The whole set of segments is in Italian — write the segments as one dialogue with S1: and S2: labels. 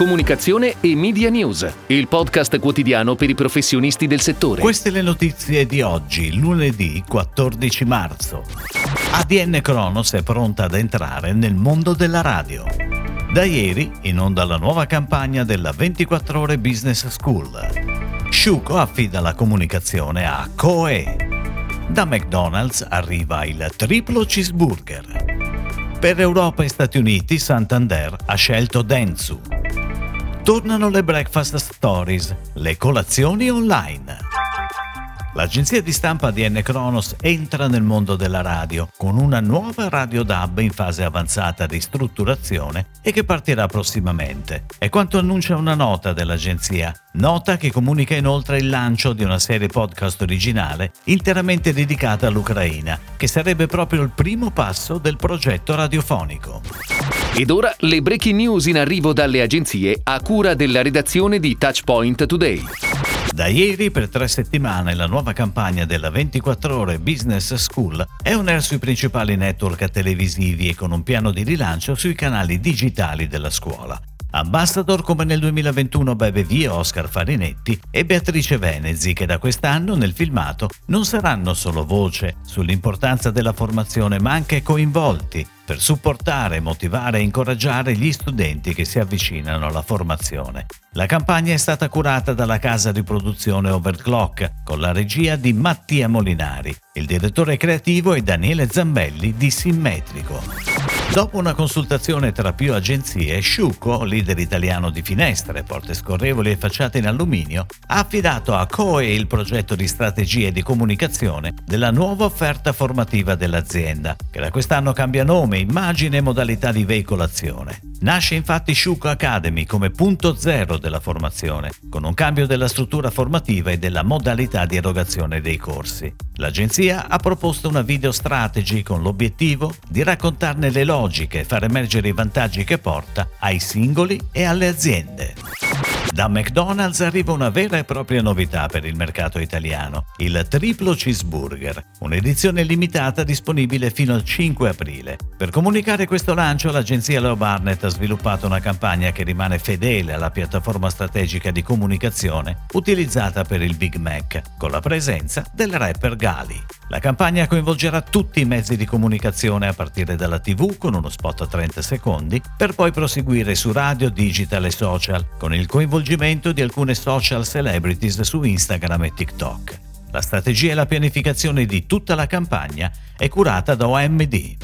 S1: Comunicazione e Media News, il podcast quotidiano per i professionisti del settore.
S2: Queste le notizie di oggi, lunedì 14 marzo. ADN Kronos è pronta ad entrare nel mondo della radio. Da ieri in onda la nuova campagna della 24 ore Business School. Sciuco affida la comunicazione a Coe. Da McDonald's arriva il triplo cheeseburger. Per Europa e Stati Uniti Santander ha scelto Dentsu. Tornano le breakfast stories, le colazioni online. L'agenzia di stampa di N Kronos entra nel mondo della radio con una nuova radio DAB in fase avanzata di strutturazione e che partirà prossimamente. È quanto annuncia una nota dell'agenzia, nota che comunica inoltre il lancio di una serie podcast originale interamente dedicata all'Ucraina, che sarebbe proprio il primo passo del progetto radiofonico.
S1: Ed ora le breaking news in arrivo dalle agenzie a cura della redazione di Touchpoint Today.
S2: Da ieri per tre settimane la nuova campagna della 24 ore Business School è on air sui principali network televisivi e con un piano di rilancio sui canali digitali della scuola. Ambassador come nel 2021 beve via Oscar Farinetti e Beatrice Venezi che da quest'anno nel filmato non saranno solo voce sull'importanza della formazione ma anche coinvolti per supportare, motivare e incoraggiare gli studenti che si avvicinano alla formazione. La campagna è stata curata dalla casa di produzione Overclock con la regia di Mattia Molinari. Il direttore creativo è Daniele Zambelli di Simmetrico. Dopo una consultazione tra più agenzie, Sciuco, leader italiano di finestre, porte scorrevoli e facciate in alluminio, ha affidato a COE il progetto di strategia e di comunicazione della nuova offerta formativa dell'azienda, che da quest'anno cambia nome, immagine e modalità di veicolazione. Nasce infatti Sciuco Academy come punto zero della formazione, con un cambio della struttura formativa e della modalità di erogazione dei corsi. L'agenzia ha proposto una video strategy con l'obiettivo di raccontarne le logiche e far emergere i vantaggi che porta ai singoli e alle aziende. Da McDonald's arriva una vera e propria novità per il mercato italiano, il triplo cheeseburger, un'edizione limitata disponibile fino al 5 aprile. Per comunicare questo lancio l'agenzia Leo Barnett ha sviluppato una campagna che rimane fedele alla piattaforma strategica di comunicazione utilizzata per il Big Mac, con la presenza del rapper Gali. La campagna coinvolgerà tutti i mezzi di comunicazione a partire dalla TV con uno spot a 30 secondi, per poi proseguire su radio, digital e social, con il coinvolgimento di alcune social celebrities su Instagram e TikTok. La strategia e la pianificazione di tutta la campagna è curata da OMD.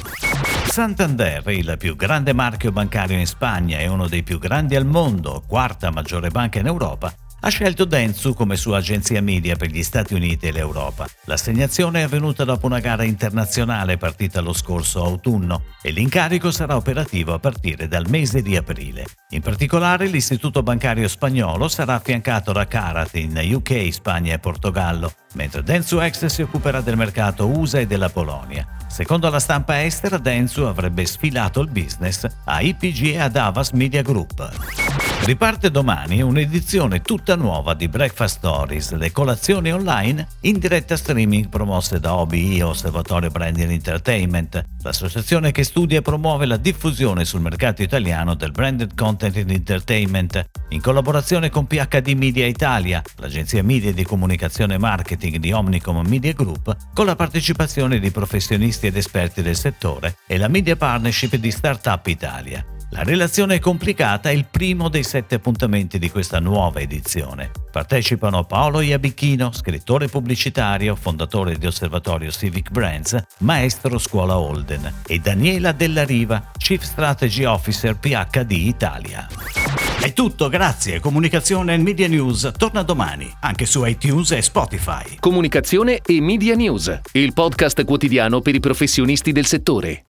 S2: Santander, il più grande marchio bancario in Spagna e uno dei più grandi al mondo, quarta maggiore banca in Europa, ha scelto Dentsu come sua agenzia media per gli Stati Uniti e l'Europa. L'assegnazione è avvenuta dopo una gara internazionale partita lo scorso autunno e l'incarico sarà operativo a partire dal mese di aprile. In particolare l'istituto bancario spagnolo sarà affiancato da Carat in UK, Spagna e Portogallo, mentre Dentsu X si occuperà del mercato USA e della Polonia. Secondo la stampa estera, Dentsu avrebbe sfilato il business a IPG e ad Avas Media Group. Riparte domani un'edizione tutta nuova di Breakfast Stories, le colazioni online in diretta streaming promosse da OBI Osservatorio Branding Entertainment, l'associazione che studia e promuove la diffusione sul mercato italiano del branded content in entertainment, in collaborazione con PHD Media Italia, l'agenzia media di comunicazione e marketing di Omnicom Media Group, con la partecipazione di professionisti ed esperti del settore e la media partnership di Startup Italia. La relazione è complicata è il primo dei sette appuntamenti di questa nuova edizione. Partecipano Paolo Iabicchino, scrittore pubblicitario, fondatore di Osservatorio Civic Brands, maestro scuola Holden, e Daniela Della Riva, Chief Strategy Officer PHD Italia. È tutto, grazie. Comunicazione e Media News torna domani, anche su iTunes e Spotify.
S1: Comunicazione e Media News, il podcast quotidiano per i professionisti del settore.